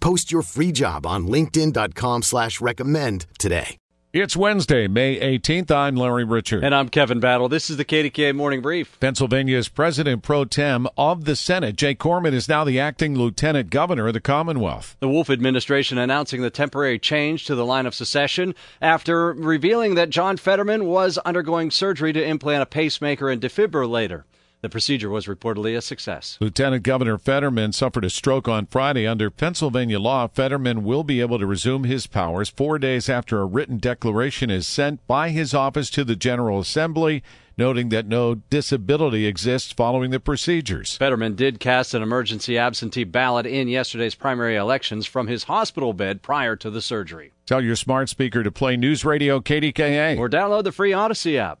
Post your free job on linkedin.com slash recommend today. It's Wednesday, May 18th. I'm Larry Richert. And I'm Kevin Battle. This is the KDKA Morning Brief. Pennsylvania's President pro tem of the Senate, Jake Corman, is now the acting lieutenant governor of the Commonwealth. The Wolf administration announcing the temporary change to the line of succession after revealing that John Fetterman was undergoing surgery to implant a pacemaker and defibrillator. The procedure was reportedly a success. Lieutenant Governor Fetterman suffered a stroke on Friday. Under Pennsylvania law, Fetterman will be able to resume his powers four days after a written declaration is sent by his office to the General Assembly, noting that no disability exists following the procedures. Fetterman did cast an emergency absentee ballot in yesterday's primary elections from his hospital bed prior to the surgery. Tell your smart speaker to play News Radio KDKA. Or download the free Audacy app.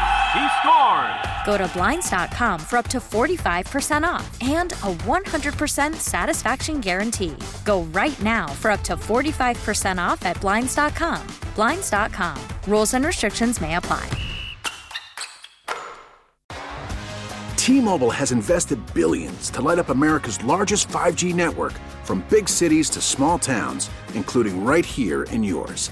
He scores! Go to Blinds.com for up to 45% off and a 100% satisfaction guarantee. Go right now for up to 45% off at Blinds.com. Blinds.com. Rules and restrictions may apply. T-Mobile has invested billions to light up America's largest 5G network from big cities to small towns, including right here in yours.